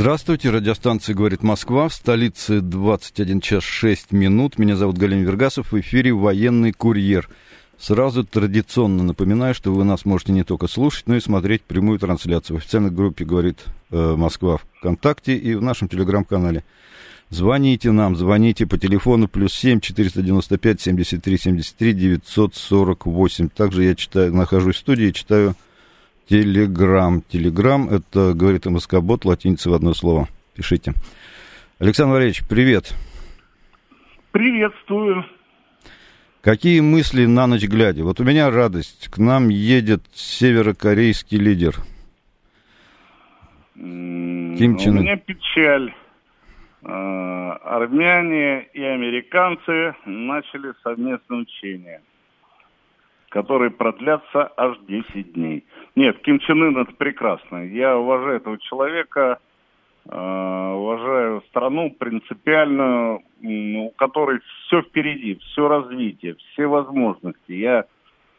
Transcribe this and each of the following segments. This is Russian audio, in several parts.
Здравствуйте, радиостанция «Говорит Москва», в столице 21 час 6 минут. Меня зовут Галина Вергасов, в эфире «Военный курьер». Сразу традиционно напоминаю, что вы нас можете не только слушать, но и смотреть прямую трансляцию в официальной группе «Говорит э, Москва» ВКонтакте и в нашем телеграм-канале. Звоните нам, звоните по телефону плюс 7 495 73 73 948. Также я читаю, нахожусь в студии, читаю Телеграм. Телеграм, это, говорит МСК-бот, латиница в одно слово. Пишите. Александр Валерьевич, привет. Приветствую. Какие мысли на ночь глядя? Вот у меня радость. К нам едет северокорейский лидер. Ким Чен У меня печаль. Э, армяне и американцы начали совместное учение, которые продлятся аж 10 дней. Нет, Ким Чен Ын это прекрасно. Я уважаю этого человека, э, уважаю страну принципиально, у которой все впереди, все развитие, все возможности. Я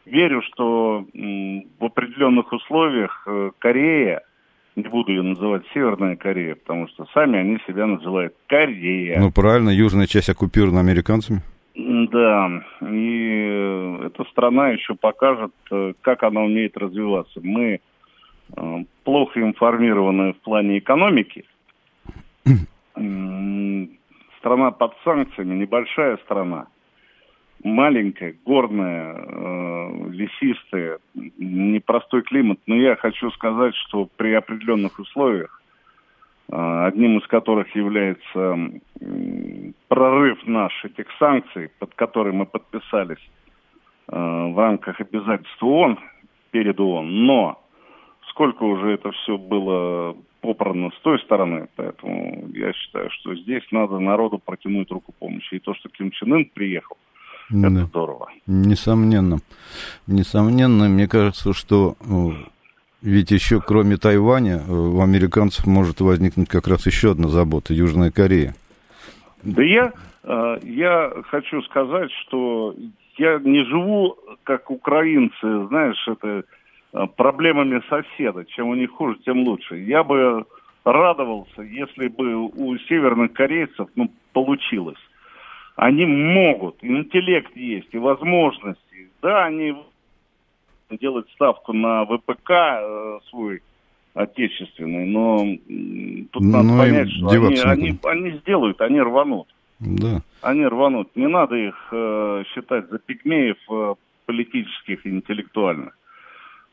верю, что в определенных условиях э, Корея – не буду ее называть Северная Корея, потому что сами они себя называют Корея. Ну, правильно, южная часть оккупирована американцами. Да, и э, эта страна еще покажет, э, как она умеет развиваться. Мы э, плохо информированы в плане экономики. Страна под санкциями, небольшая страна маленькая, горная, э, лесистая, непростой климат. Но я хочу сказать, что при определенных условиях, одним из которых является э, прорыв наш этих санкций, под которые мы подписались э, в рамках обязательств ООН, перед ООН, но сколько уже это все было попрано с той стороны, поэтому я считаю, что здесь надо народу протянуть руку помощи. И то, что Ким Чен Ын приехал – это да. здорово. Несомненно. Несомненно, мне кажется, что э, ведь еще кроме Тайваня э, у американцев может возникнуть как раз еще одна забота – Южная Корея. Да я, э, я хочу сказать, что я не живу как украинцы, знаешь, это проблемами соседа. Чем у них хуже, тем лучше. Я бы радовался, если бы у северных корейцев ну, получилось. Они могут, интеллект есть и возможности. Да, они делают ставку на ВПК э, свой отечественный, но тут но надо понять, что они, они, они сделают, они рванут. Да. Они рванут. Не надо их э, считать за пигмеев э, политических и интеллектуальных.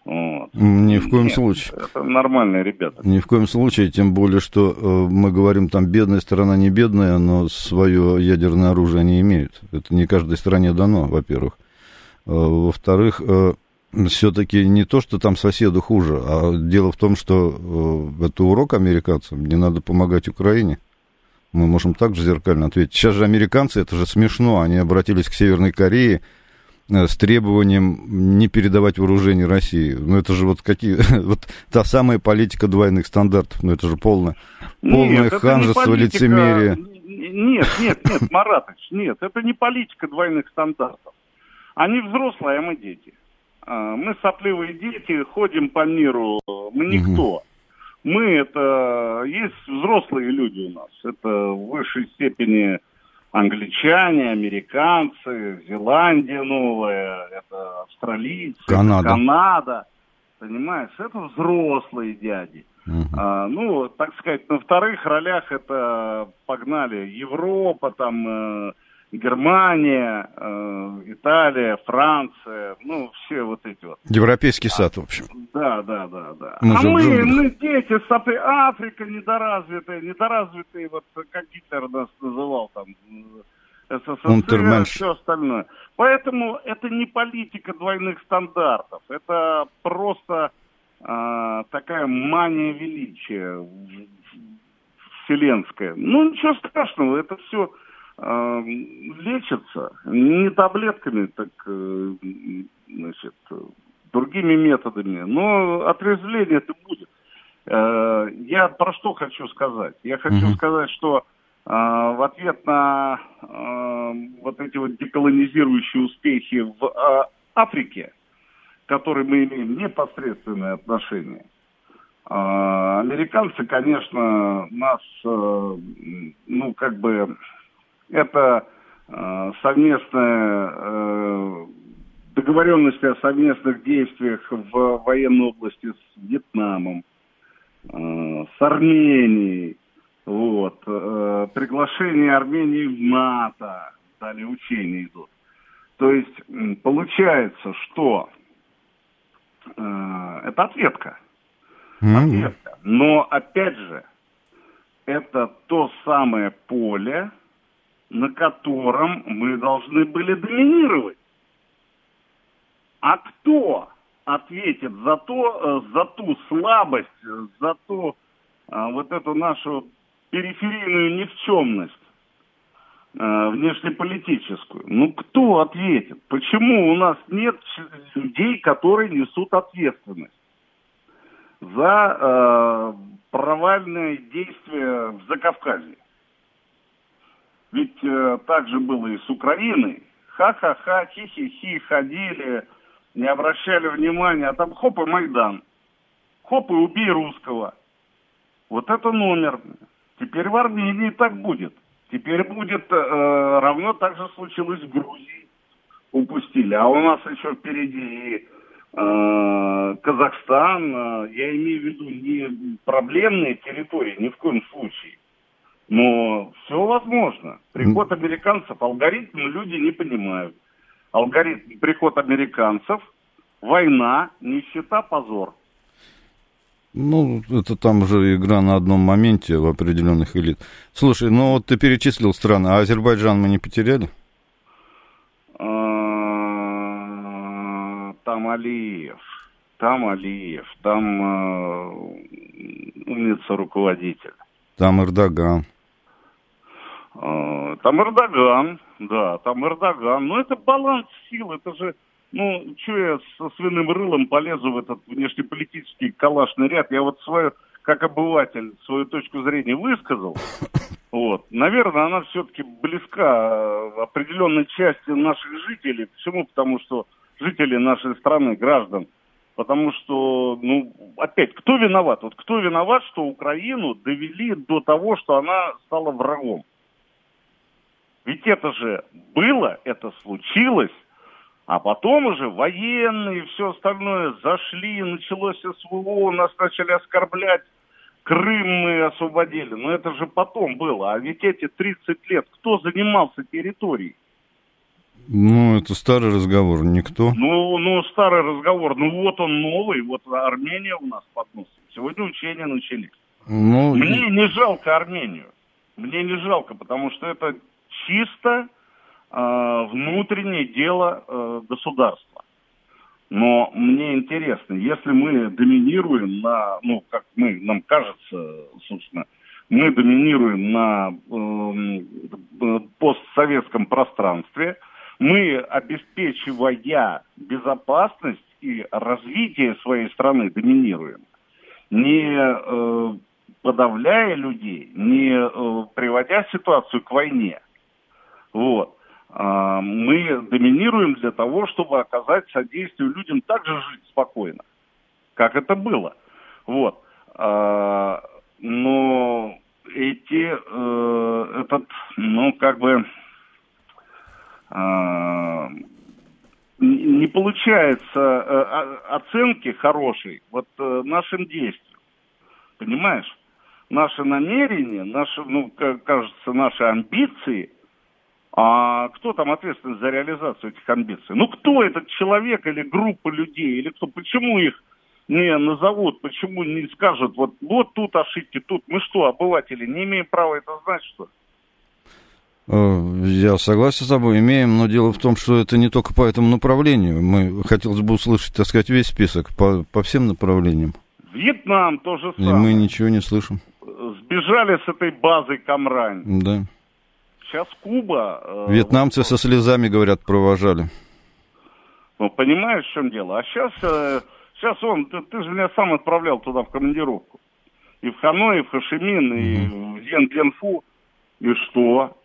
Вот. Ни в коем Нет, случае. Это нормальные ребята. Ни в коем случае, тем более, что э, мы говорим, там бедная страна не бедная, но свое ядерное оружие они имеют. Это не каждой стране дано, во-первых. Э, во-вторых, э, все-таки не то, что там соседу хуже, а дело в том, что э, это урок американцам, не надо помогать Украине. Мы можем также зеркально ответить. Сейчас же американцы, это же смешно, они обратились к Северной Корее, Э, с требованием не передавать вооружение России. Ну, это же вот какие... вот та самая политика двойных стандартов. Ну, это же полное, полное нет, ханжество, политика... лицемерие. Нет, нет, нет, Маратович, нет, это не политика двойных стандартов. Они взрослые, а мы дети. А, мы сопливые дети, ходим по миру, мы никто. Угу. Мы это... Есть взрослые люди у нас. Это в высшей степени англичане, американцы, Зеландия новая, это австралийцы, Канада. Канада. Понимаешь, это взрослые дяди. Uh-huh. А, ну, так сказать, на вторых ролях это погнали Европа, там э, Германия, э, Италия, Франция, ну, все вот эти вот. Европейский сад, в общем. Да, да, да, да. Мы а мы, мы дети, сопли, Африка недоразвитая, недоразвитые, вот как Гитлер нас называл там, СССР, все остальное. Поэтому это не политика двойных стандартов, это просто а, такая мания величия вселенская. Ну, ничего страшного, это все а, лечится не таблетками, так, э, значит, другими методами, но отрезвление это будет. Э, я про что хочу сказать? Я хочу mm-hmm. сказать, что э, в ответ на вот эти вот деколонизирующие успехи в Африке, которые мы имеем непосредственное отношение, американцы, конечно, нас, ну, как бы, это совместная договоренности о совместных действиях в военной области с Вьетнамом, э, с Арменией, вот, э, приглашение Армении в НАТО, далее учения идут. То есть получается, что э, это ответка. Ответка. Но опять же, это то самое поле, на котором мы должны были доминировать. А кто ответит за то, э, за ту слабость, за ту э, вот эту нашу периферийную никчемность э, внешнеполитическую? Ну, кто ответит? Почему у нас нет людей, которые несут ответственность за э, провальные действия в Закавказье? Ведь э, так же было и с Украиной. Ха-ха-ха, хи-хи-хи, ходили, не обращали внимания, а там хоп и Майдан. Хоп и убей русского. Вот это номер. Теперь в Армении так будет. Теперь будет э, равно так же случилось в Грузии. Упустили. А у нас еще впереди и э, Казахстан. Э, я имею в виду не проблемные территории, ни в коем случае. Но все возможно. Приход американцев, алгоритмы люди не понимают алгоритм приход американцев, война, нищета, позор. Ну, это там уже игра на одном моменте в определенных элит. Слушай, ну вот ты перечислил страны, а Азербайджан мы не потеряли? А, там Алиев, там Алиев, там э, умница руководитель. Там Эрдоган. Там Эрдоган, да, там Эрдоган. Но это баланс сил, это же, ну, что я со свиным рылом полезу в этот внешнеполитический калашный ряд? Я вот свою, как обыватель, свою точку зрения высказал. Вот. Наверное, она все-таки близка определенной части наших жителей. Почему? Потому что жители нашей страны, граждан, Потому что, ну, опять, кто виноват? Вот кто виноват, что Украину довели до того, что она стала врагом? Ведь это же было, это случилось, а потом уже военные и все остальное зашли, началось СВО, нас начали оскорблять, Крым мы освободили. Но это же потом было. А ведь эти 30 лет кто занимался территорией? Ну, это старый разговор, никто. Ну, ну, старый разговор. Ну, вот он новый, вот Армения у нас под носом. Сегодня учения начались. Ну, Мне и... не жалко Армению. Мне не жалко, потому что это чисто э, внутреннее дело э, государства. Но мне интересно, если мы доминируем на, ну, как мы, нам кажется, собственно, мы доминируем на э, постсоветском пространстве, мы, обеспечивая безопасность и развитие своей страны, доминируем, не э, подавляя людей, не э, приводя ситуацию к войне, вот. А, мы доминируем для того, чтобы оказать содействие людям также жить спокойно, как это было. Вот. А, но эти, э, этот, ну, как бы, а, не получается э, оценки хорошей вот э, нашим действиям. Понимаешь? Наши намерения, наши, ну, кажется, наши амбиции – а кто там ответственен за реализацию этих амбиций? Ну, кто этот человек или группа людей, или кто? Почему их не назовут, почему не скажут, вот, вот тут ошибки, тут. Мы что, обыватели, не имеем права это знать, что ли? Э, я согласен с тобой, имеем, но дело в том, что это не только по этому направлению. Мы хотелось бы услышать, так сказать, весь список по, по всем направлениям. Вьетнам тоже самое. И мы ничего не слышим. Сбежали с этой базы Камрань. Да. Сейчас Куба... Э, Вьетнамцы со слезами, говорят, провожали. Ну, понимаешь, в чем дело? А сейчас, э, сейчас он, ты, ты же меня сам отправлял туда в командировку. И в Ханой, и в Хашимин, mm-hmm. и в Ен И что?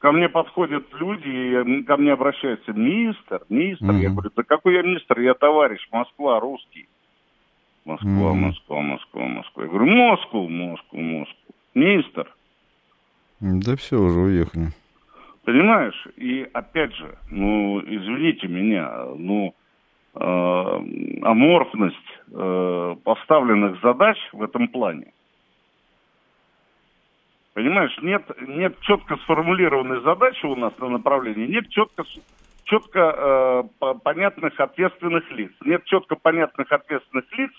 Ко мне подходят люди, и ко мне обращаются, мистер, мистер. Mm-hmm. Я говорю, да какой я мистер? Я товарищ, Москва, русский. Москва, mm-hmm. Москва, Москва, Москва. Я говорю, Москву, Москву, Москву. Мистер. Да все, уже уехали. Понимаешь? И опять же, ну, извините меня, ну, э, аморфность э, поставленных задач в этом плане. Понимаешь, нет, нет четко сформулированной задачи у нас на направлении, нет четко, четко э, понятных ответственных лиц. Нет четко понятных ответственных лиц,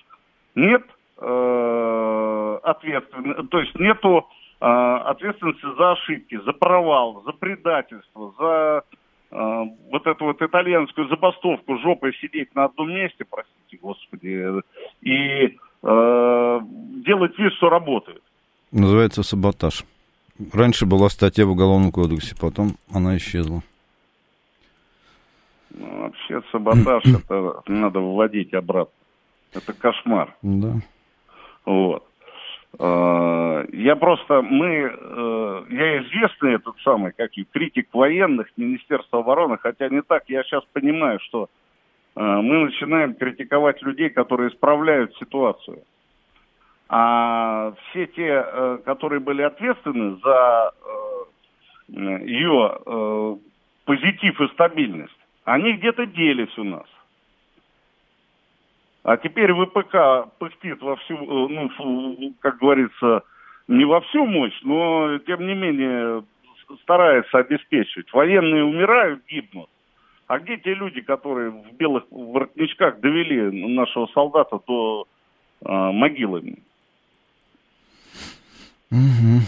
нет э, ответственных, то есть нету ответственности за ошибки, за провал, за предательство, за э, вот эту вот итальянскую забастовку, жопой сидеть на одном месте, простите, господи, и э, делать вид, что работает. Называется саботаж. Раньше была статья в Уголовном кодексе, потом она исчезла. Ну, вообще саботаж это надо вводить обратно. Это кошмар. Да. Вот. Э, я просто, мы, э, я известный этот самый, как и критик военных, Министерства обороны, хотя не так, я сейчас понимаю, что э, мы начинаем критиковать людей, которые исправляют ситуацию. А все те, которые были ответственны за ее позитив и стабильность, они где-то делись у нас. А теперь ВПК пыхтит во всю, э, ну, как говорится, не во всю мощь, но, тем не менее, старается обеспечивать. Военные умирают, гибнут. А где те люди, которые в белых воротничках довели нашего солдата до э, могилы? Угу.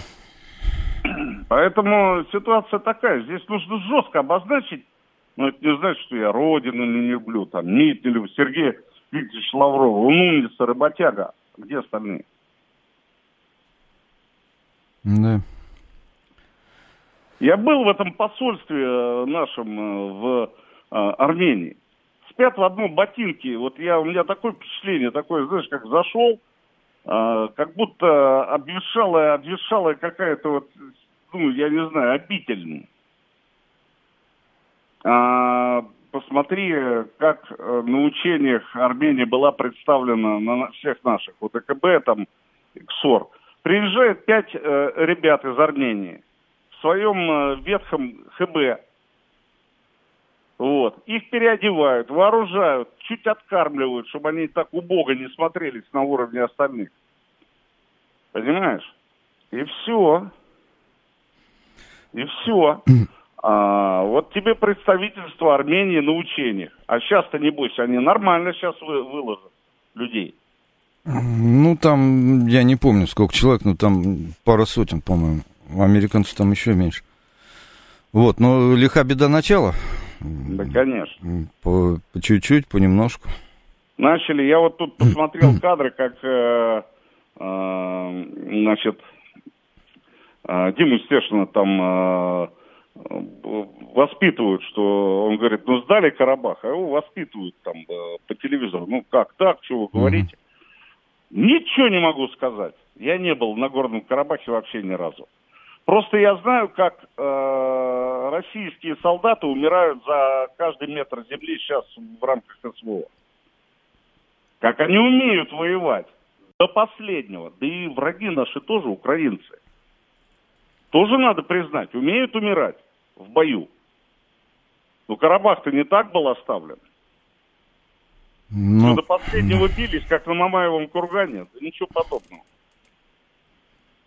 Поэтому ситуация такая. Здесь нужно жестко обозначить, но это не значит, что я Родину не люблю, там, НИТ не Викторович Лавров, он умница, работяга. Где остальные? Да. Я был в этом посольстве э, нашем э, в э, Армении. Спят в одном ботинке. Вот я, у меня такое впечатление, такое, знаешь, как зашел, как будто обвешалая, обвешалая какая-то вот, ну, я не знаю, обитель. Посмотри, как э, на учениях Армения была представлена на всех наших, вот ЭКБ, там, КСОР. Приезжает пять э, ребят из Армении в своем э, ветхом ХБ. Вот. Их переодевают, вооружают, чуть откармливают, чтобы они так убого не смотрелись на уровне остальных. Понимаешь? И все. И все. А, вот тебе представительство Армении на учениях. А сейчас-то, небось, они нормально сейчас вы, выложат людей. Ну, там, я не помню, сколько человек, но там пара сотен, по-моему. Американцев там еще меньше. Вот, но лиха беда начала. Да, конечно. По, по чуть-чуть, понемножку. Начали. Я вот тут посмотрел кадры, как, э, э, значит, э, Диму Стешина там э, воспитывают, что он говорит, ну сдали Карабах, а его воспитывают там э, по телевизору. Ну как так, что вы говорите? Mm-hmm. Ничего не могу сказать. Я не был на Горном Карабахе вообще ни разу. Просто я знаю, как э, российские солдаты умирают за каждый метр земли сейчас в рамках СВО. Как они умеют воевать до последнего. Да и враги наши тоже украинцы тоже надо признать, умеют умирать в бою. Но Карабах-то не так был оставлен. Но... Ну, до последнего бились, как на Мамаевом кургане. Да ничего подобного.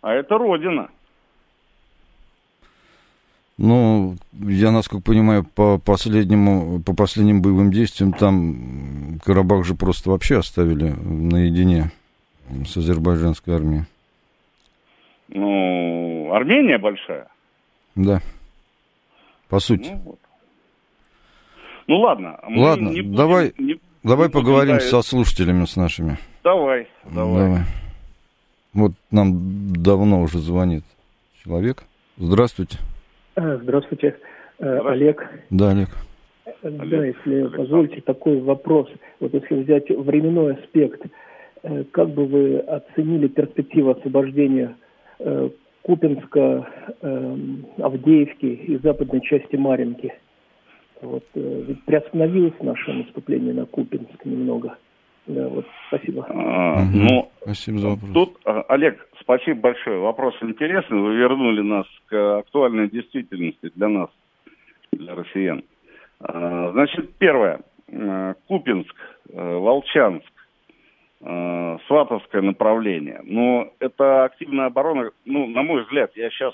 А это Родина. Ну, я, насколько понимаю, по последнему, по последним боевым действиям там Карабах же просто вообще оставили наедине с азербайджанской армией. Ну, Армения большая. Да. по сути. Ну, вот. ну ладно. Ладно, не будем, давай, не, давай не поговорим со слушателями с нашими. Давай, давай. давай. Вот нам давно уже звонит человек. Здравствуйте. Здравствуйте. Э, здравствуйте. Олег. Да, Олег. Да, если позволите, такой вопрос. Вот если взять временной аспект, э, как бы вы оценили перспективу освобождения э, Купинска, эм, Авдеевки и западной части Маринки? Вот, ведь приостановилось наше наступление на Купинск немного. Да, вот, спасибо. А, ну, спасибо за вопрос. Тут, а, Олег, спасибо большое. Вопрос интересный. Вы вернули нас к актуальной действительности для нас, для россиян. А, значит, первое. А, Купинск, а, Волчанск, Сватовское направление. Но это активная оборона, ну, на мой взгляд, я сейчас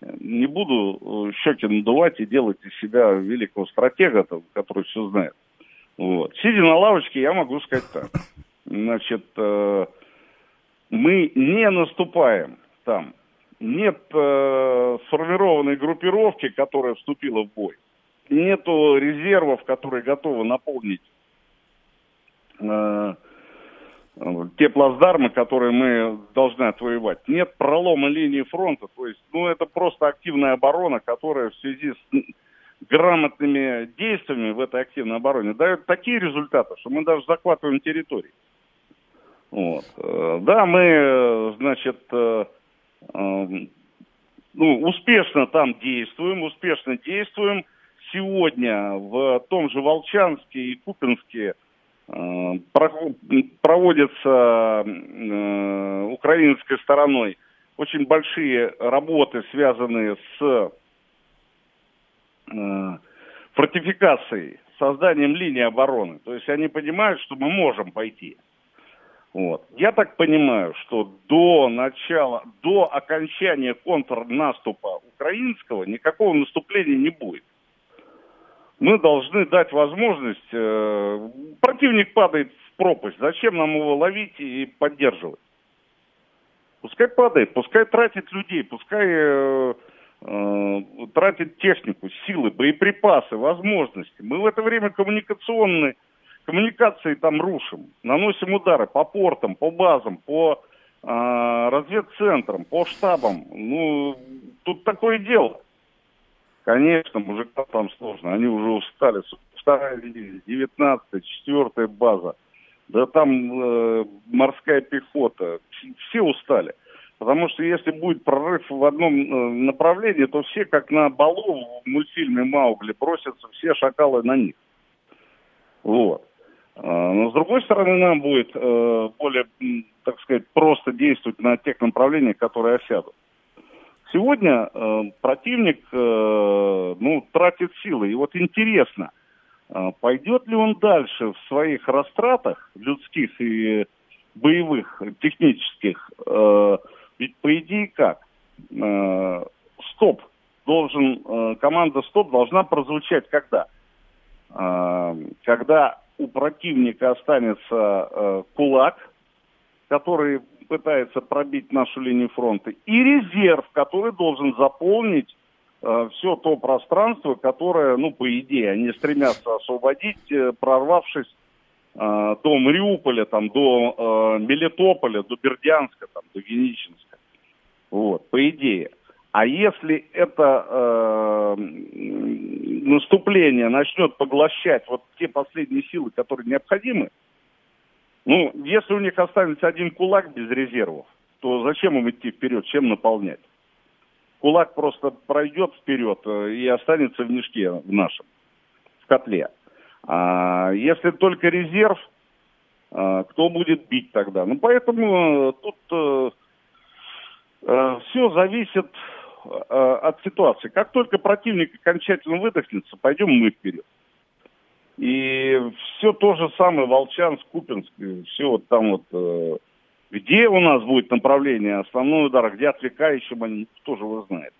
не буду щеки надувать и делать из себя великого стратега, который все знает. Вот. Сидя на лавочке, я могу сказать так. Значит, мы не наступаем там. Нет сформированной группировки, которая вступила в бой нету резервов, которые готовы наполнить э, те плацдармы, которые мы должны отвоевать. Нет пролома линии фронта, то есть, ну, это просто активная оборона, которая в связи с грамотными действиями в этой активной обороне дает такие результаты, что мы даже захватываем территории. Вот. Э, да, мы, значит, э, э, ну, успешно там действуем, успешно действуем – сегодня в том же Волчанске и Купинске проводятся э, украинской стороной очень большие работы, связанные с э, фортификацией, созданием линии обороны. То есть они понимают, что мы можем пойти. Вот. Я так понимаю, что до начала, до окончания контрнаступа украинского никакого наступления не будет мы должны дать возможность, э, противник падает в пропасть, зачем нам его ловить и поддерживать? Пускай падает, пускай тратит людей, пускай э, э, тратит технику, силы, боеприпасы, возможности. Мы в это время коммуникационные коммуникации там рушим, наносим удары по портам, по базам, по э, разведцентрам, по штабам. Ну, тут такое дело. Конечно, мужикам там сложно. Они уже устали. Вторая дивизия, 19 четвертая база. Да там э, морская пехота. Все устали. Потому что если будет прорыв в одном э, направлении, то все, как на балу в мультфильме Маугли, бросятся все шакалы на них. Вот. А, но с другой стороны, нам будет э, более, так сказать, просто действовать на тех направлениях, которые осядут. Сегодня э, противник э, ну, тратит силы. И вот интересно, э, пойдет ли он дальше в своих растратах людских и боевых, технических? Э, ведь по идее как? Э, стоп должен, э, команда стоп должна прозвучать когда? Э, когда у противника останется э, кулак, который пытается пробить нашу линию фронта, и резерв, который должен заполнить э, все то пространство, которое, ну, по идее, они стремятся освободить, э, прорвавшись э, до Мариуполя, там, до э, Мелитополя, до Бердянска, там, до Геничинска. Вот, по идее. А если это э, наступление начнет поглощать вот те последние силы, которые необходимы, ну, если у них останется один кулак без резервов, то зачем им идти вперед, чем наполнять? Кулак просто пройдет вперед э, и останется в мешке в нашем, в котле. А если только резерв, э, кто будет бить тогда? Ну, поэтому э, тут все зависит от ситуации. Как только противник окончательно выдохнется, пойдем мы вперед. И все то же самое, Волчанск, Купинск, все вот там вот, э, где у нас будет направление основной удар, где отвлекающим, они тоже вы знает.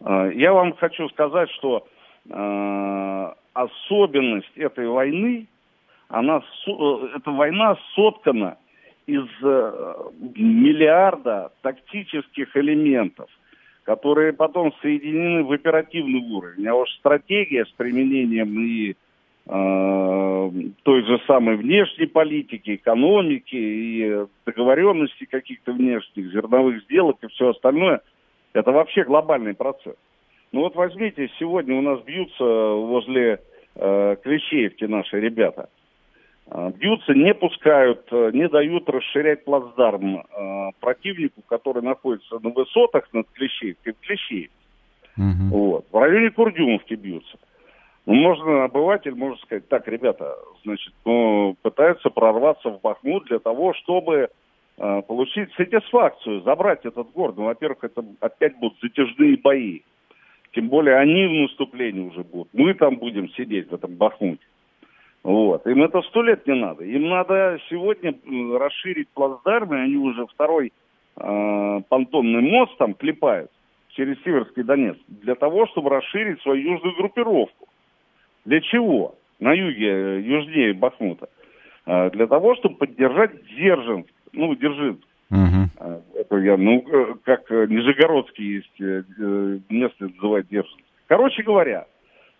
Э, я вам хочу сказать, что э, особенность этой войны, она, эта война соткана из миллиарда тактических элементов. которые потом соединены в оперативный уровень. А уж стратегия с применением и той же самой внешней политики, экономики и договоренности каких-то внешних, зерновых сделок и все остальное, это вообще глобальный процесс. Ну вот возьмите, сегодня у нас бьются возле э, Клещеевки наши ребята. Э, бьются, не пускают, э, не дают расширять плацдарм э, противнику, который находится на высотах над Клещеевкой, в Клещеевке. Угу. Вот. В районе Курдюмовки бьются. Можно, обыватель может сказать, так, ребята, значит, ну, пытаются прорваться в Бахмут для того, чтобы э, получить сатисфакцию, забрать этот город. Ну, во-первых, это опять будут затяжные бои. Тем более они в наступлении уже будут. Мы там будем сидеть в этом Бахмуте. Вот. Им это сто лет не надо. Им надо сегодня расширить плацдарм, и они уже второй э, понтонный мост там клепают через Северский Донец, для того, чтобы расширить свою южную группировку. Для чего? На юге, э, южнее Бахмута. Э, для того, чтобы поддержать Дзержинск, ну, Дзержинск. Угу. Это я, ну, как Нижегородский есть, место называют Дзержинск. Короче говоря,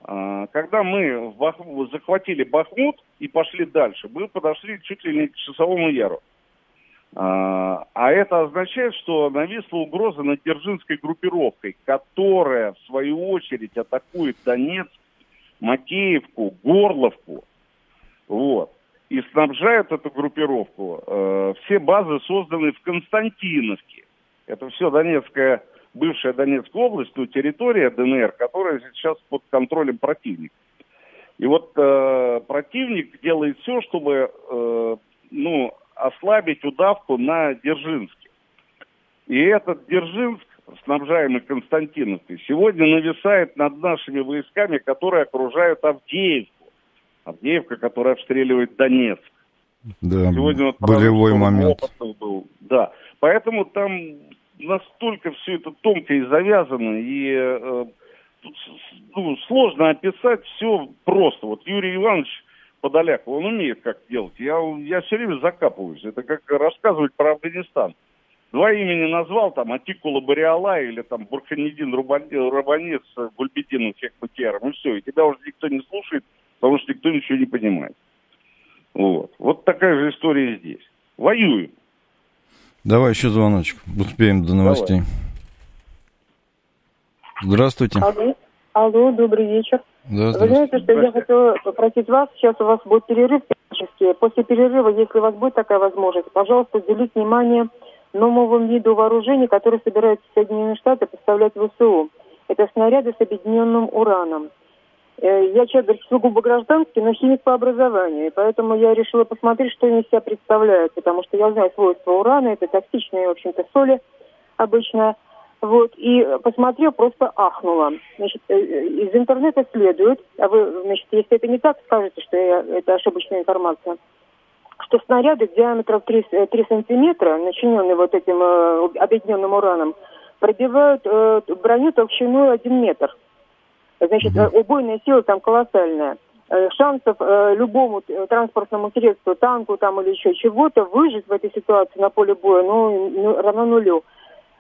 когда мы в Бах... захватили Бахмут и пошли дальше, мы подошли чуть ли не к часовому яру. А это означает, что нависла угроза над Дзержинской группировкой, которая, в свою очередь, атакует Донецк, Макеевку, Горловку. Вот. И снабжают эту группировку. Э, все базы созданы в Константиновке. Это все Донецкая, бывшая Донецкая область, ну, территория ДНР, которая сейчас под контролем противника. И вот э, противник делает все, чтобы э, ну, ослабить удавку на Дзержинске. И этот Дзержинск снабжаемый Константиновкой, сегодня нависает над нашими войсками, которые окружают Авдеевку. Авдеевка, которая обстреливает Донецк. Да, сегодня вот болевой момент. Был. Да, поэтому там настолько все это тонко и завязано, и э, ну, сложно описать все просто. Вот Юрий Иванович Подоляк, он умеет как делать. Я, я все время закапываюсь. Это как рассказывать про Афганистан два имени назвал, там, Атикула Бариала или там Бурханидин Рабанец Гульбедином Хехматьяром, и все, и тебя уже никто не слушает, потому что никто ничего не понимает. Вот. Вот такая же история здесь. Воюем. Давай еще звоночек. Успеем до новостей. Давай. Здравствуйте. Алло. Алло, добрый вечер. Да, Вы знаете, что я хотела попросить вас, сейчас у вас будет перерыв После перерыва, если у вас будет такая возможность, пожалуйста, уделите внимание новому виду вооружений, которые собираются Соединенные Штаты поставлять в ВСУ. Это снаряды с объединенным ураном. Э, я человек сугубо гражданский, но химик по образованию, и поэтому я решила посмотреть, что они из себя представляют, потому что я знаю свойства урана, это токсичные, в общем-то, соли обычно. Вот, и посмотрев, просто ахнула. Значит, э, из интернета следует, а вы, значит, если это не так, скажете, что я, это ошибочная информация, что снаряды диаметром 3, 3 э, сантиметра, начиненные вот этим э, объединенным ураном, пробивают э, броню толщиной 1 метр. Значит, mm убойная сила там колоссальная. Э, шансов э, любому транспортному средству, танку там или еще чего-то выжить в этой ситуации на поле боя, ну, ну равно нулю.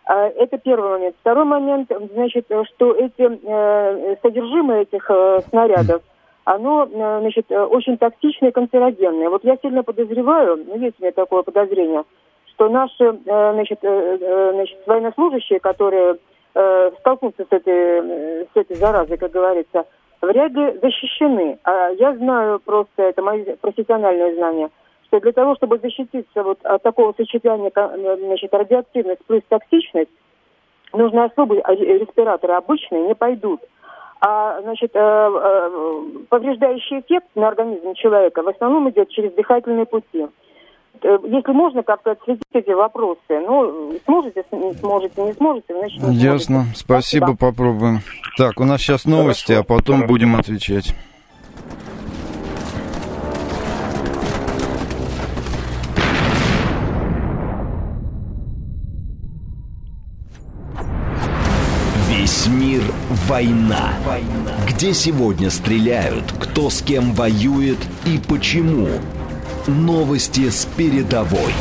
Э, это первый момент. Второй момент, значит, что эти э, содержимое этих э, снарядов – оно, э, значит, э, очень токсичное и канцерогенное. Вот я сильно подозреваю, ну, есть у меня такое подозрение, что наши, э, значит, значит военнослужащие, которые столкнутся с этой, с этой заразой, как говорится, вряд ли защищены. А я знаю просто, это мои профессиональные знания, что для того, чтобы защититься вот от такого сочетания значит, радиоактивность плюс токсичность, нужны особые респираторы, обычные не пойдут. А, значит, э, э, повреждающий эффект на организм человека в основном идет через дыхательные пути. Э, если можно как-то отследить эти вопросы, ну, сможете, не сможете, не сможете, значит, не Ясно. Сможете. Спасибо, Спасибо, попробуем. Так, у нас сейчас новости, Хорошо. а потом Хорошо. будем отвечать. «Война». Где сегодня стреляют, кто с кем воюет и почему. Новости с передовой.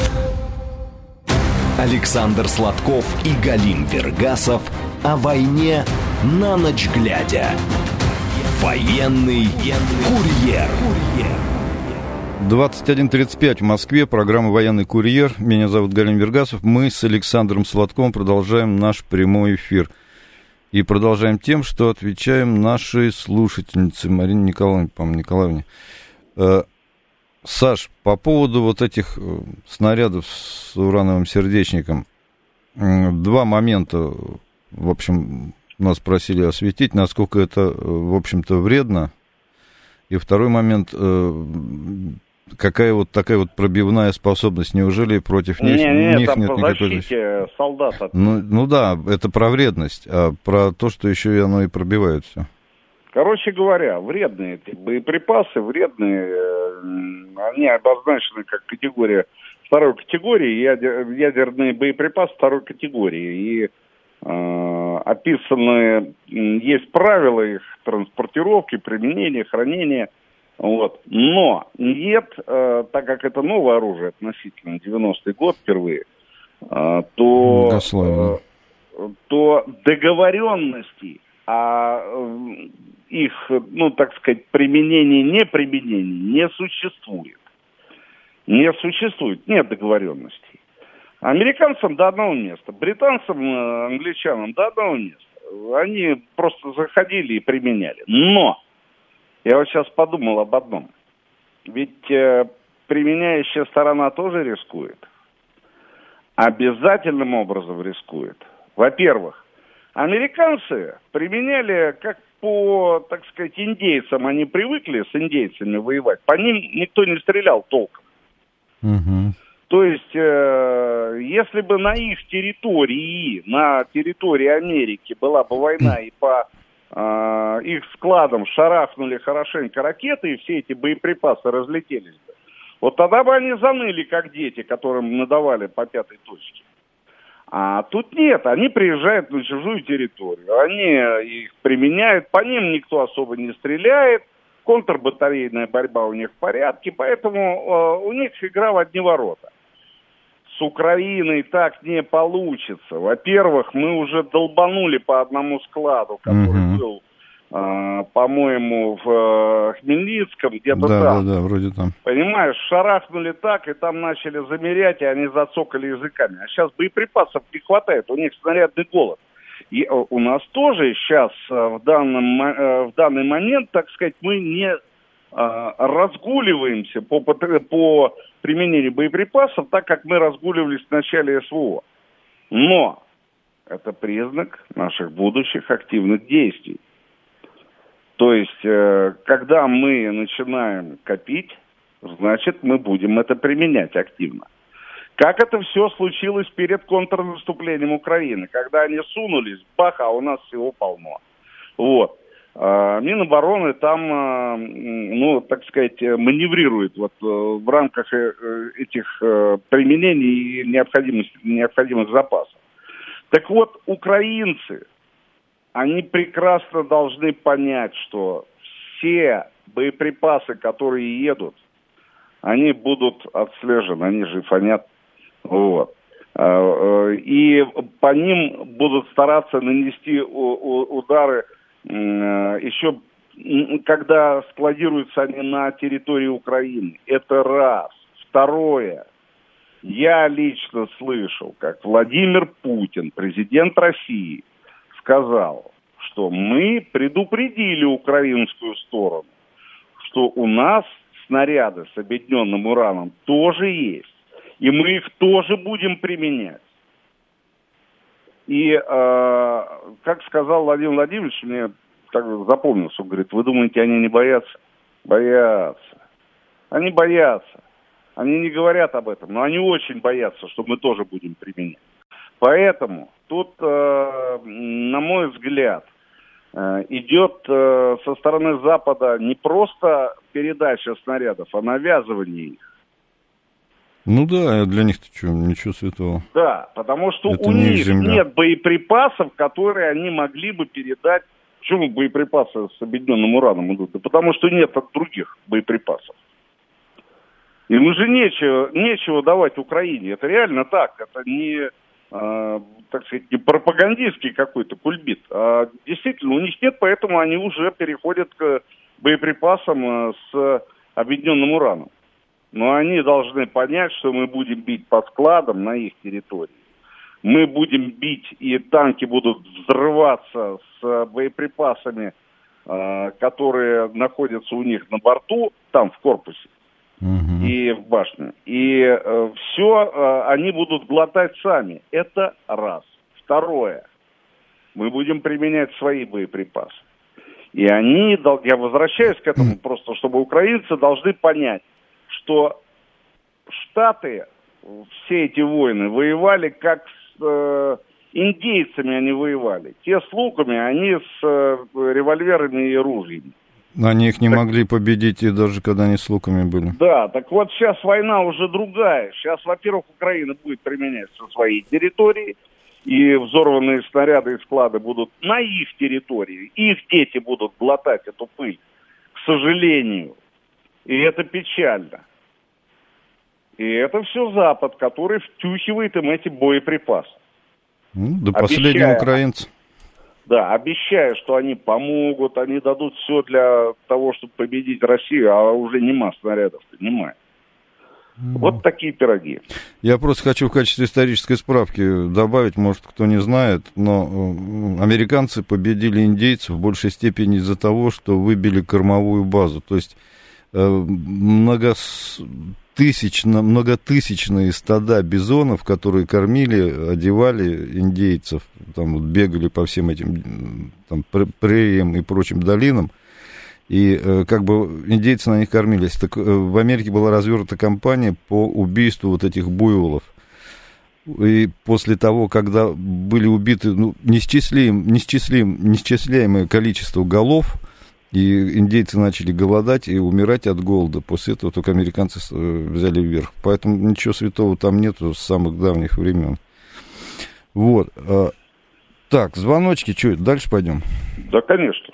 Александр Сладков и Галим Вергасов о войне на ночь глядя. Военный курьер. 21.35 в Москве, программа «Военный курьер». Меня зовут Галин Вергасов. Мы с Александром Солодковым продолжаем наш прямой эфир. И продолжаем тем, что отвечаем нашей слушательнице Марине Николаевне, по-моему, Николаевне. Э, Саш, по поводу вот этих э, снарядов с урановым сердечником, два момента, в общем, нас просили осветить, насколько это, э, в общем-то, вредно. И второй момент, какая вот такая вот пробивная способность, неужели против них, не, не, них там нет никакой... солдата. Ну, ну да, это про вредность, а про то, что еще и оно и пробивает все. Короче говоря, вредные эти боеприпасы, вредные, э, они обозначены как категория второй категории, ядерные боеприпасы второй категории. И э, описаны, есть правила их транспортировки, применения, хранения – вот. Но нет, э, так как это новое оружие относительно 90-й год впервые, э, то, э, то договоренности о э, их, ну, так сказать, применении, не применении не существует. Не существует, нет договоренностей. Американцам до одного места, британцам, э, англичанам до одного места. Они просто заходили и применяли. Но я вот сейчас подумал об одном. Ведь э, применяющая сторона тоже рискует. Обязательным образом рискует. Во-первых, американцы применяли, как по, так сказать, индейцам, они привыкли с индейцами воевать, по ним никто не стрелял толком. Угу. То есть, э, если бы на их территории, на территории Америки была бы война и по их складом шарахнули хорошенько ракеты, и все эти боеприпасы разлетелись бы, вот тогда бы они заныли, как дети, которым надавали по пятой точке. А тут нет, они приезжают на чужую территорию, они их применяют, по ним никто особо не стреляет, контрбатарейная борьба у них в порядке, поэтому э, у них игра в одни ворота с Украиной так не получится. Во-первых, мы уже долбанули по одному складу, который угу. был, э, по-моему, в э, Хмельницком, где-то да, там. Да, да, вроде там. Понимаешь, шарахнули так, и там начали замерять, и они зацокали языками. А сейчас боеприпасов не хватает, у них снарядный голод. И э, у нас тоже сейчас э, в, данном, э, в данный момент, так сказать, мы не разгуливаемся по, по, применении боеприпасов, так как мы разгуливались в начале СВО. Но это признак наших будущих активных действий. То есть, э, когда мы начинаем копить, значит, мы будем это применять активно. Как это все случилось перед контрнаступлением Украины, когда они сунулись, бах, а у нас всего полно. Вот. А, Минобороны там, а, ну, так сказать, маневрирует вот э, в рамках э, этих э, применений и необходимости, необходимых запасов. Так вот, украинцы, они прекрасно должны понять, что все боеприпасы, которые едут, они будут отслежены, они же фонят. Вот. А, и по ним будут стараться нанести удары Э, еще когда складируются они на территории Украины. Это раз. Второе. Я лично слышал, как Владимир Путин, президент России, сказал, что мы предупредили украинскую сторону, что у нас снаряды с объединенным ураном тоже есть, и мы их тоже будем применять. И, э, как сказал Владимир Владимирович, мне так запомнился, он говорит, вы думаете, они не боятся? Боятся. Они боятся. Они не говорят об этом, но они очень боятся, что мы тоже будем применять. Поэтому тут, э, на мой взгляд, э, идет э, со стороны Запада не просто передача снарядов, а навязывание их. Ну да, для них-то что, ничего святого. Да, потому что Это у не них нет боеприпасов, которые они могли бы передать. Почему боеприпасы с объединенным ураном идут? Да потому что нет от других боеприпасов. Им же нечего, нечего давать Украине. Это реально так. Это не э, так сказать, не пропагандистский какой-то кульбит, а действительно у них нет, поэтому они уже переходят к боеприпасам э, с объединенным ураном. Но они должны понять, что мы будем бить по складам на их территории. Мы будем бить, и танки будут взрываться с боеприпасами, э, которые находятся у них на борту, там в корпусе угу. и в башне. И э, все э, они будут глотать сами. Это раз. Второе. Мы будем применять свои боеприпасы. И они, я возвращаюсь к этому просто, чтобы украинцы должны понять, что Штаты все эти войны воевали как с э, индейцами они воевали. Те с луками, они с э, револьверами и ружьями. Они их не так, могли победить и даже когда они с луками были. Да, так вот сейчас война уже другая. Сейчас, во-первых, Украина будет применять со своей территории, и взорванные снаряды и склады будут на их территории. Их дети будут глотать эту пыль, к сожалению. И это печально. И это все Запад, который втюхивает им эти боеприпасы. Ну, до последнего украинца. Да, обещая, что они помогут, они дадут все для того, чтобы победить Россию, а уже нема снарядов, нема. Вот такие пироги. Я просто хочу в качестве исторической справки добавить, может, кто не знает, но э, американцы победили индейцев в большей степени из-за того, что выбили кормовую базу. То есть э, много тысячно, многотысячные стада бизонов, которые кормили, одевали индейцев, там вот бегали по всем этим там, прериям и прочим долинам, и э, как бы индейцы на них кормились. Так э, в Америке была развернута кампания по убийству вот этих буйволов. И после того, когда были убиты ну, неисчислим, неисчислим, неисчисляемое количество голов, и индейцы начали голодать и умирать от голода. После этого только американцы э, взяли вверх. Поэтому ничего святого там нету с самых давних времен. Вот. А, так, звоночки, что, дальше пойдем? Да, конечно.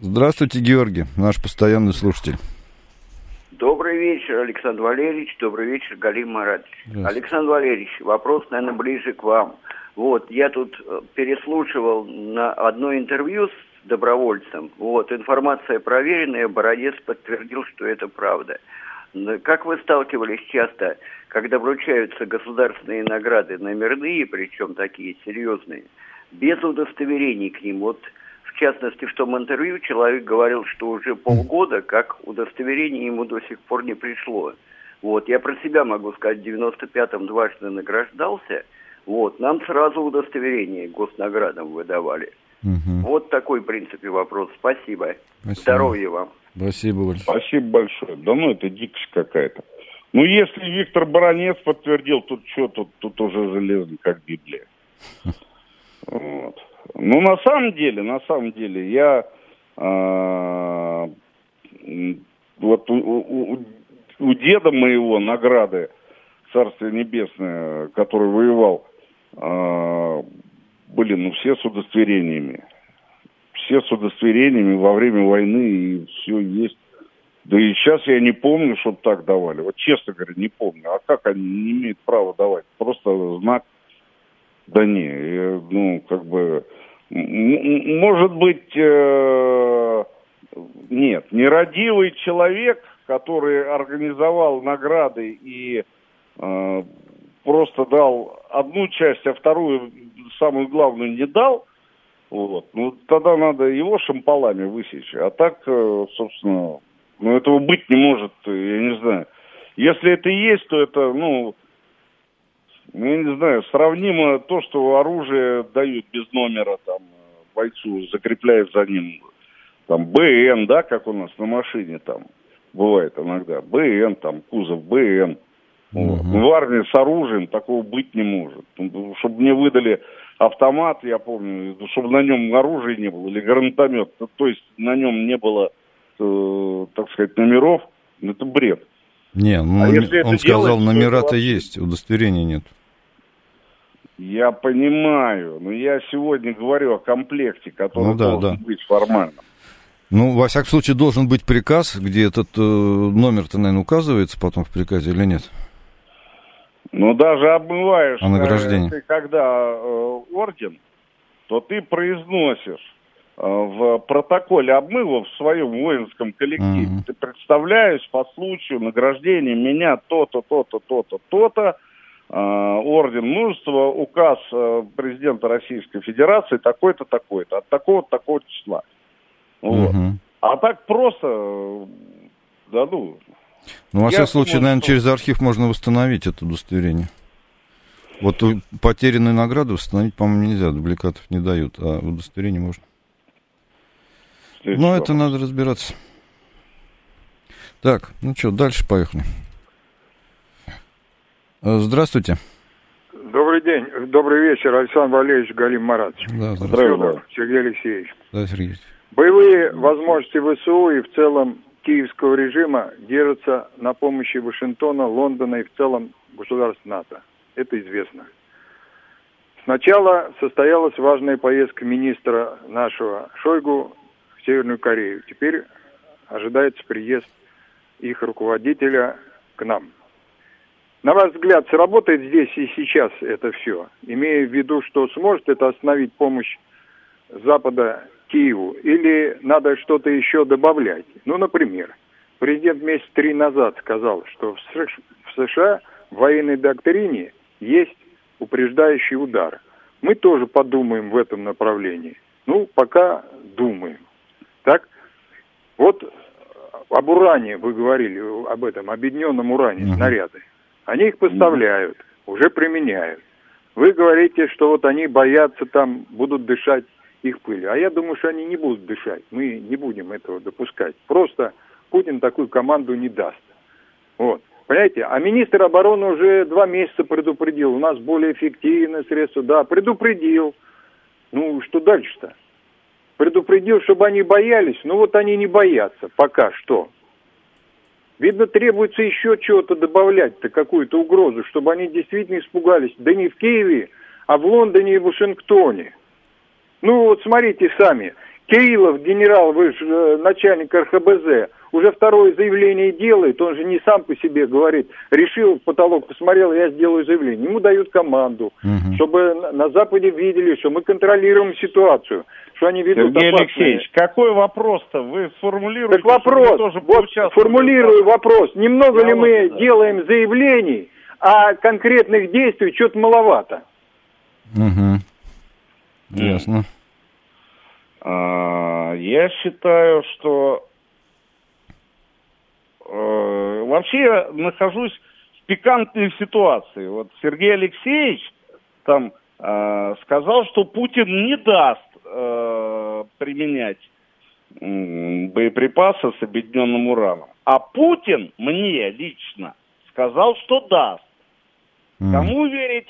Здравствуйте, Георгий, наш постоянный слушатель. Добрый вечер, Александр Валерьевич. Добрый вечер, Галим Маратович. Александр Валерьевич, вопрос, наверное, ближе к вам. Вот, я тут э, переслушивал на одно интервью с добровольцем. Вот, информация проверенная, Бородец подтвердил, что это правда. Как вы сталкивались часто, когда вручаются государственные награды номерные, причем такие серьезные, без удостоверений к ним? Вот, в частности, в том интервью человек говорил, что уже полгода, как удостоверение ему до сих пор не пришло. Вот, я про себя могу сказать, в 95-м дважды награждался. Вот, нам сразу удостоверение госнаградам выдавали. Угу. Вот такой, в принципе, вопрос. Спасибо. Спасибо. Здоровья вам. Спасибо большое. Спасибо большое. Да ну, это дикость какая-то. Ну, если Виктор Баранец подтвердил, тут что, тут, тут уже железно, как Библия. Вот. Ну, на самом деле, на самом деле, я э, вот у, у, у деда моего награды Царствие Небесное, который воевал, э, были, ну, все с удостоверениями. Все с удостоверениями во время войны, и все есть. Да и сейчас я не помню, чтобы так давали. Вот честно говоря, не помню. А как они не имеют права давать? Просто знак. Да не, я, ну, как бы... Может быть, э, нет, нерадивый человек, который организовал награды и э, просто дал одну часть, а вторую самую главную не дал, вот, ну тогда надо его шампалами высечь. А так, э, собственно, ну этого быть не может, я не знаю. Если это есть, то это, ну, ну, я не знаю, сравнимо то, что оружие дают без номера, там, бойцу закрепляют за ним, там, БН, да, как у нас на машине там бывает иногда, БН, там, кузов БН. Вот. В армии с оружием такого быть не может. Чтобы мне выдали автомат, я помню, чтобы на нем оружия не было, или гранатомет, то есть на нем не было, э, так сказать, номеров, ну, это бред. Не, ну, а если он сказал, номера-то есть, удостоверения нет. Я понимаю, но я сегодня говорю о комплекте, который ну, да, должен да. быть формальным. Ну, во всяком случае, должен быть приказ, где этот э, номер-то, наверное, указывается потом в приказе или нет? Ну, даже обмываешь, а награждение. ты когда э, орден, то ты произносишь э, в протоколе обмыва в своем воинском коллективе. Mm-hmm. Ты представляешь по случаю награждения меня то-то, то-то, то-то, то-то, э, орден мужества, указ э, президента Российской Федерации такой-то, такой-то, от такого-то, такого числа. Вот. Mm-hmm. А так просто, э, да ну, ну, во всяком случае, наверное, что... через архив можно восстановить это удостоверение. Вот потерянную награду восстановить, по-моему, нельзя, дубликатов не дают, а удостоверение можно. Но это надо разбираться. Так, ну что, дальше поехали. Э, здравствуйте. Добрый день, добрый вечер, Александр Валерьевич Галим Маратович. Да, здравствуйте. Сергей Алексеевич. Да, Сергей. Боевые возможности ВСУ и в целом киевского режима держатся на помощи Вашингтона, Лондона и в целом государств НАТО. Это известно. Сначала состоялась важная поездка министра нашего Шойгу в Северную Корею. Теперь ожидается приезд их руководителя к нам. На ваш взгляд, сработает здесь и сейчас это все, имея в виду, что сможет это остановить помощь Запада Киеву, или надо что-то еще добавлять? Ну, например, президент месяц три назад сказал, что в США в военной доктрине есть упреждающий удар. Мы тоже подумаем в этом направлении. Ну, пока думаем. Так? Вот об уране вы говорили, об этом, объединенном уране, uh-huh. снаряды. Они их поставляют, уже применяют. Вы говорите, что вот они боятся там, будут дышать их пылью. А я думаю, что они не будут дышать. Мы не будем этого допускать. Просто Путин такую команду не даст. Вот. Понимаете? А министр обороны уже два месяца предупредил. У нас более эффективное средство. Да, предупредил. Ну, что дальше-то? Предупредил, чтобы они боялись. Ну, вот они не боятся пока что. Видно, требуется еще чего-то добавлять-то, какую-то угрозу, чтобы они действительно испугались. Да не в Киеве, а в Лондоне и Вашингтоне. Ну вот смотрите сами, Кириллов, генерал, вы же э, начальник РХБЗ, уже второе заявление делает, он же не сам по себе говорит, решил, потолок посмотрел, я сделаю заявление. Ему дают команду, угу. чтобы на Западе видели, что мы контролируем ситуацию, что они ведут Сергей опасные... Алексеевич, какой вопрос-то? Вы сформулируете? Так вопрос, тоже вот формулирую вопрос. Немного я ли мы да. делаем заявлений, а конкретных действий что-то маловато? Угу. Ясно. А, я считаю, что э, вообще я нахожусь в пикантной ситуации. Вот Сергей Алексеевич там э, сказал, что Путин не даст э, применять боеприпасы с объединенным ураном. А Путин мне лично сказал, что даст. Mm. Кому верить?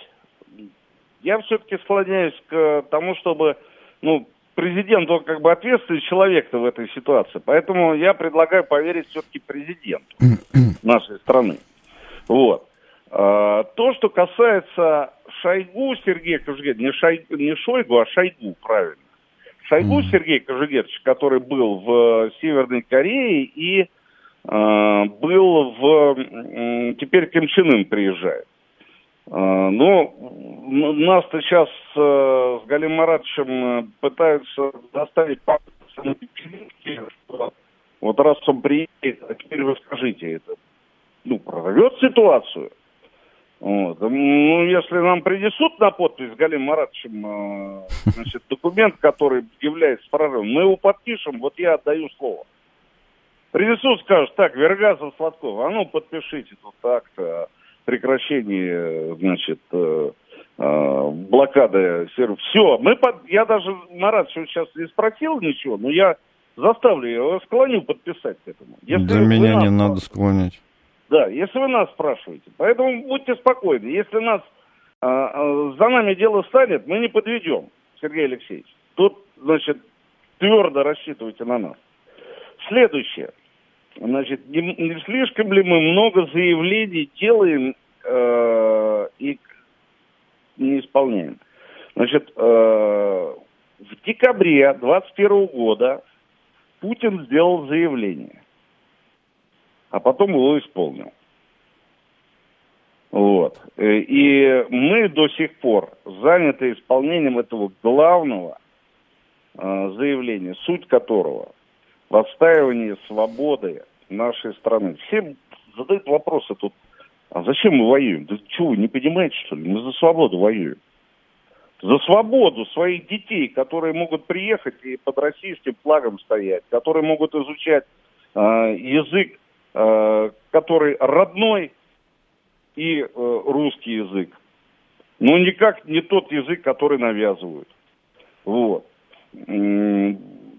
Я все-таки склоняюсь к тому, чтобы, ну, президент, он как бы ответственный человек-то в этой ситуации. Поэтому я предлагаю поверить все-таки президенту нашей страны. Вот. А, то, что касается Шойгу Сергея Кожегедовича, не, Шой, не Шойгу, а Шойгу, правильно. Шойгу mm. Сергей Кожегедович, который был в Северной Корее и э, был в... Э, теперь Ким Чен Ын приезжает. А, ну, нас-то сейчас э, с Галим Маратовичем э, пытаются заставить на вот раз он приедет, а теперь вы скажите, это ну, прорвет ситуацию. Вот. Ну, если нам принесут на подпись с Галим Маратовичем э, значит, документ, который является прорывом, мы его подпишем, вот я отдаю слово. Принесут, скажут, так, Вергазов, Сладков, а ну подпишите тут так-то прекращении, значит, э, э, блокады сервера. Все, мы под... я даже Марат сейчас не спросил ничего, но я заставлю его, склоню подписать к этому. Если да меня не надо склонять. Да, если вы нас спрашиваете. Поэтому будьте спокойны. Если нас а, за нами дело станет, мы не подведем, Сергей Алексеевич. Тут, значит, твердо рассчитывайте на нас. Следующее. Значит, не, не слишком ли мы много заявлений делаем э, и не исполняем? Значит, э, в декабре 2021 года Путин сделал заявление, а потом его исполнил. Вот. Э, и мы до сих пор заняты исполнением этого главного э, заявления, суть которого в отстаивании свободы нашей страны. Все задают вопросы тут, а зачем мы воюем? Да что вы не понимаете, что ли? Мы за свободу воюем. За свободу своих детей, которые могут приехать и под российским флагом стоять, которые могут изучать э, язык, э, который родной и э, русский язык. Но никак не тот язык, который навязывают. Вот.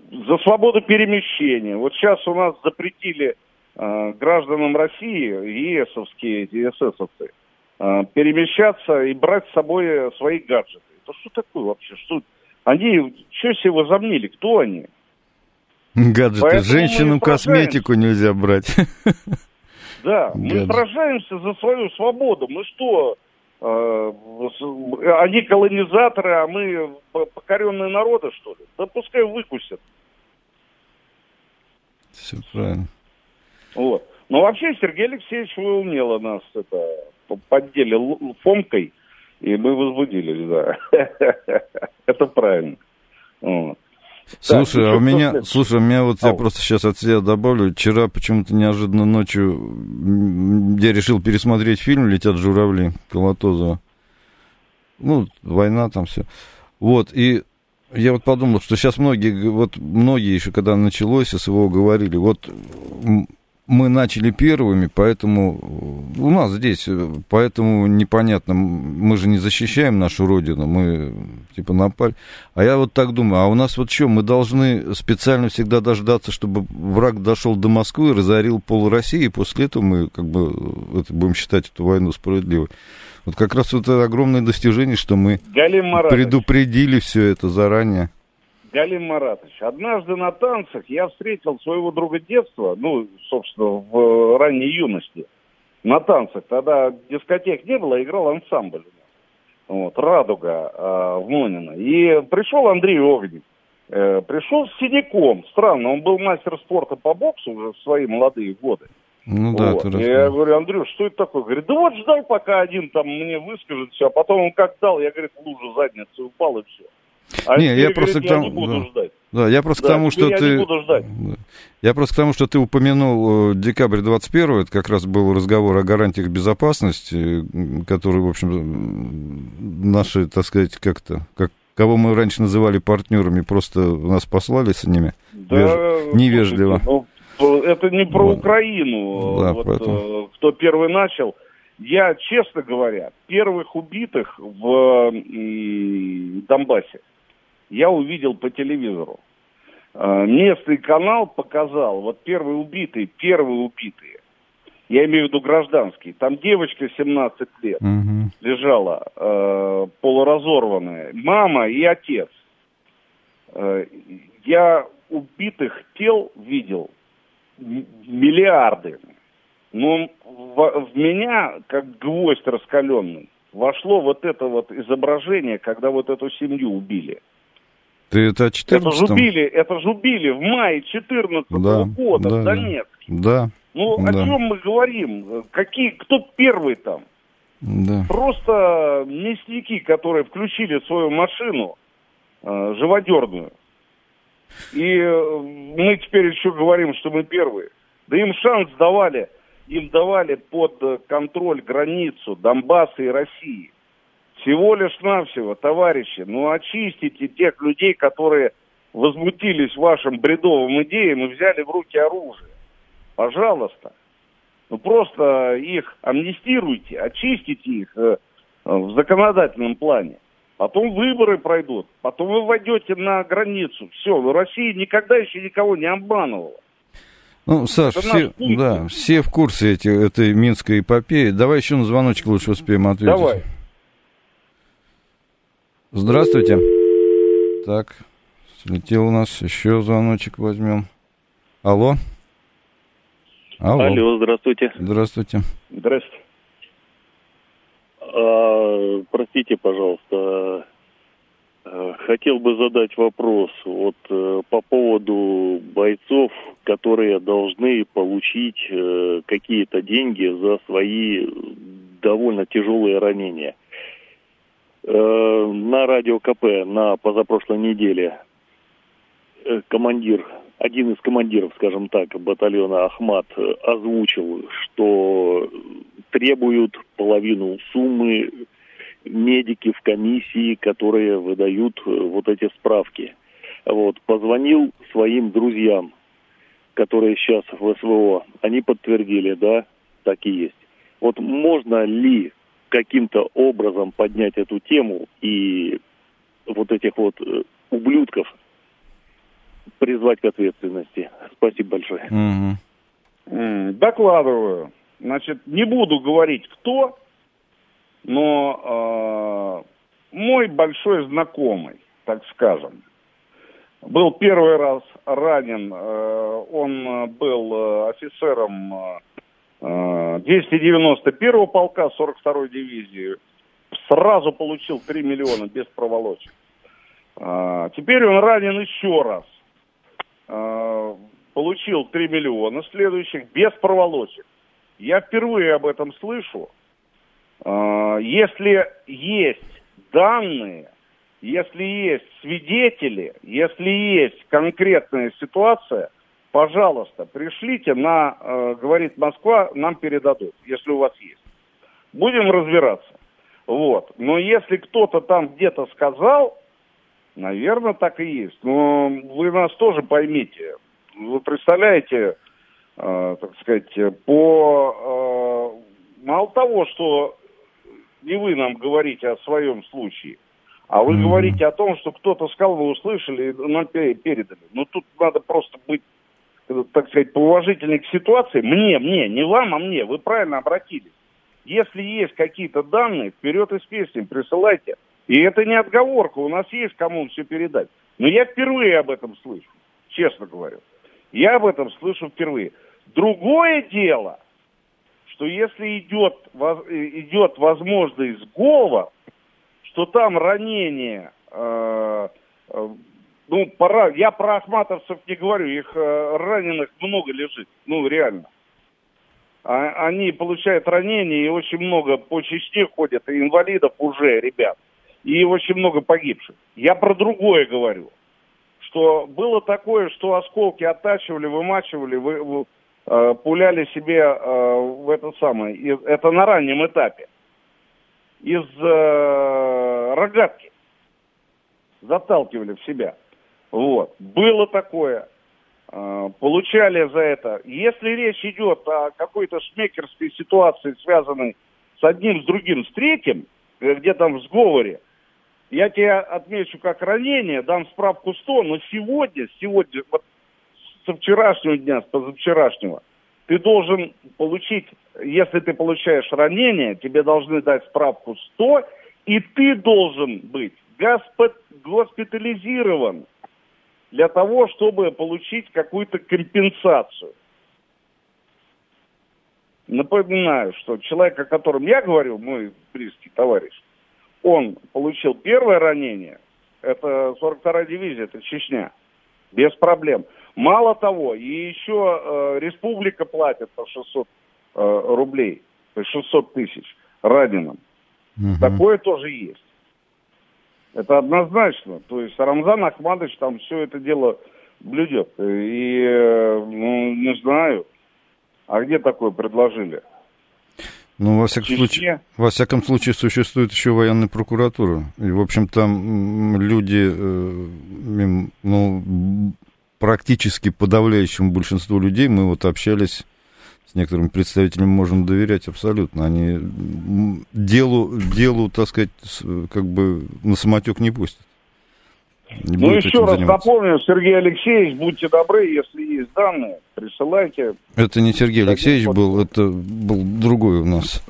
За свободу перемещения. Вот сейчас у нас запретили э, гражданам России, ЕСовские, ЕССовцы, э, перемещаться и брать с собой свои гаджеты. Это что такое вообще? Что? Они что себе возомнили? Кто они? Гаджеты. Поэтому Женщинам косметику нельзя брать. Да, мы сражаемся за свою свободу. Мы что, э, они колонизаторы, а мы покоренные народы, что ли? Да пускай выкусят. Все правильно. Вот. Но вообще Сергей Алексеевич вы умело нас это поддели фомкой, и мы возбудились, да. Это правильно. Слушай, так, а у меня, после... слушай, у меня вот Ау. я просто сейчас от себя добавлю. Вчера почему-то неожиданно ночью я решил пересмотреть фильм «Летят журавли» Колотозова. Ну, война там все. Вот, и я вот подумал, что сейчас многие, вот многие еще, когда началось СВО, говорили, вот мы начали первыми, поэтому у нас здесь, поэтому непонятно, мы же не защищаем нашу родину, мы типа напали. А я вот так думаю, а у нас вот что, мы должны специально всегда дождаться, чтобы враг дошел до Москвы, разорил пол России, и после этого мы как бы это, будем считать эту войну справедливой. Вот как раз вот это огромное достижение, что мы предупредили все это заранее. Галим Маратович, однажды на танцах я встретил своего друга детства, ну, собственно, в ранней юности, на танцах. Тогда дискотек не было, играл ансамбль. Вот, «Радуга» э, в Монино. И пришел Андрей Огнев. Э, пришел с синяком. Странно, он был мастер спорта по боксу уже в свои молодые годы. Ну да, вот. ты Я говорю, Андрюш, что это такое? Говорит, да вот ждал, пока один там мне выскажет все, а потом он как дал, я, говорит, в лужу задницу упал и все. А не, я просто к тому... да. ждать. Да, я просто да, к тому, что я ты... Я просто к тому, что ты упомянул э, декабрь 21 это как раз был разговор о гарантиях безопасности, который, в общем, наши, так сказать, как-то, как кого мы раньше называли партнерами, просто нас послали с ними да, Веж... невежливо. Ну, это не про вот. Украину. Да, вот, поэтому... Э, кто первый начал. Я, честно говоря, первых убитых в Донбассе я увидел по телевизору. А, местный канал показал, вот первые убитые, первые убитые, я имею в виду гражданские, там девочка 17 лет угу. лежала, э, полуразорванная, мама и отец. Э, я убитых тел видел миллиарды. Но в, в меня, как гвоздь раскаленный, вошло вот это вот изображение, когда вот эту семью убили. Ты это о 14 Это жубили, это жубили в мае 14 да, года да, в Донецке. Да. Ну, да. о чем мы говорим? Какие, кто первый там? Да. Просто мясники, которые включили свою машину э, живодерную. И э, мы теперь еще говорим, что мы первые. Да им шанс давали, им давали под контроль границу Донбасса и России. Всего лишь навсего, товарищи, ну очистите тех людей, которые возмутились вашим бредовым идеям и взяли в руки оружие. Пожалуйста. Ну просто их амнистируйте, очистите их э, в законодательном плане. Потом выборы пройдут, потом вы войдете на границу. Все, Россия никогда еще никого не обманывала. Ну, Саш, все, да, все в курсе эти, этой минской эпопеи. Давай еще на звоночек лучше успеем ответить. Давай. Здравствуйте. Так, слетел у нас еще звоночек возьмем. Алло. Алло. Алло, здравствуйте. Здравствуйте. Здравствуйте. А, простите, пожалуйста, а, хотел бы задать вопрос вот э, по поводу бойцов, которые должны получить э, какие-то деньги за свои довольно тяжелые ранения. Э, на радио КП на позапрошлой неделе командир, один из командиров, скажем так, батальона Ахмат озвучил, что требуют половину суммы медики в комиссии, которые выдают вот эти справки. Вот, позвонил своим друзьям, которые сейчас в СВО, они подтвердили, да, так и есть. Вот можно ли каким-то образом поднять эту тему и вот этих вот э, ублюдков призвать к ответственности? Спасибо большое. Угу. Докладываю. Значит, не буду говорить кто, но э, мой большой знакомый, так скажем, был первый раз ранен. Э, он был э, офицером 291-го э, полка 42-й дивизии. Сразу получил 3 миллиона без проволочек. Теперь он ранен еще раз. Получил 3 миллиона следующих без проволочек. Я впервые об этом слышу. Если есть данные, если есть свидетели, если есть конкретная ситуация, пожалуйста, пришлите на, э, говорит Москва, нам передадут, если у вас есть. Будем разбираться. Вот. Но если кто-то там где-то сказал, наверное, так и есть. Но вы нас тоже поймите. Вы представляете, э, так сказать, по... Э, мало того, что не вы нам говорите о своем случае, а вы mm-hmm. говорите о том, что кто-то сказал, вы услышали, нам передали. Ну, тут надо просто быть, так сказать, поуважительней к ситуации. Мне, мне, не вам, а мне. Вы правильно обратились. Если есть какие-то данные, вперед и с песней присылайте. И это не отговорка, у нас есть кому все передать. Но я впервые об этом слышу, честно говорю. Я об этом слышу впервые. Другое дело, что если идет, идет возможность сговор, что там ранение, э, э, ну, пора, я про ахматовцев не говорю, их э, раненых много лежит, ну, реально. А, они получают ранения, и очень много по Чечне ходят, и инвалидов уже, ребят, и очень много погибших. Я про другое говорю, что было такое, что осколки оттачивали, вымачивали, вы, вы, э, пуляли себе э, в это самое, это на раннем этапе из э, рогатки. Заталкивали в себя. Вот. Было такое. Э, получали за это. Если речь идет о какой-то шмекерской ситуации, связанной с одним, с другим, с третьим, э, где там в сговоре, я тебе отмечу как ранение, дам справку 100, но сегодня, сегодня, вот со вчерашнего дня, с позавчерашнего, ты должен получить, если ты получаешь ранение, тебе должны дать справку 100, и ты должен быть госпитализирован для того, чтобы получить какую-то компенсацию. Напоминаю, что человек, о котором я говорил, мой близкий товарищ, он получил первое ранение, это 42-я дивизия, это Чечня, без проблем. Мало того, и еще э, республика платит по 600 э, рублей, то есть 600 тысяч раненым. Угу. Такое тоже есть. Это однозначно. То есть Рамзан Ахмадович там все это дело блюдет. И, э, ну, не знаю, а где такое предложили? Ну, во всяком, случае, во всяком случае, существует еще военная прокуратура. И, в общем, там люди, э, ну, практически подавляющему большинству людей мы вот общались с некоторыми представителями, можем доверять абсолютно. Они делу, делу, так сказать, как бы на самотек не пустят. Не ну, еще раз заниматься. напомню, Сергей Алексеевич, будьте добры, если есть данные, присылайте. Это не Сергей Алексеевич был, это был другой у нас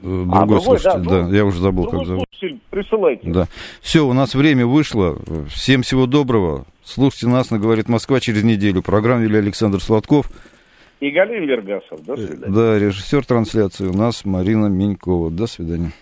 Э, другой, а, другой слушатель, да, да, я уже забыл, как зовут. Присылайте. Да. Все, у нас время вышло. Всем всего доброго. Слушайте нас на «Говорит Москва» через неделю. Программа вели Александр Сладков. И Галин Вергасов. До свидания. Да, режиссер трансляции у нас Марина Менькова. До свидания.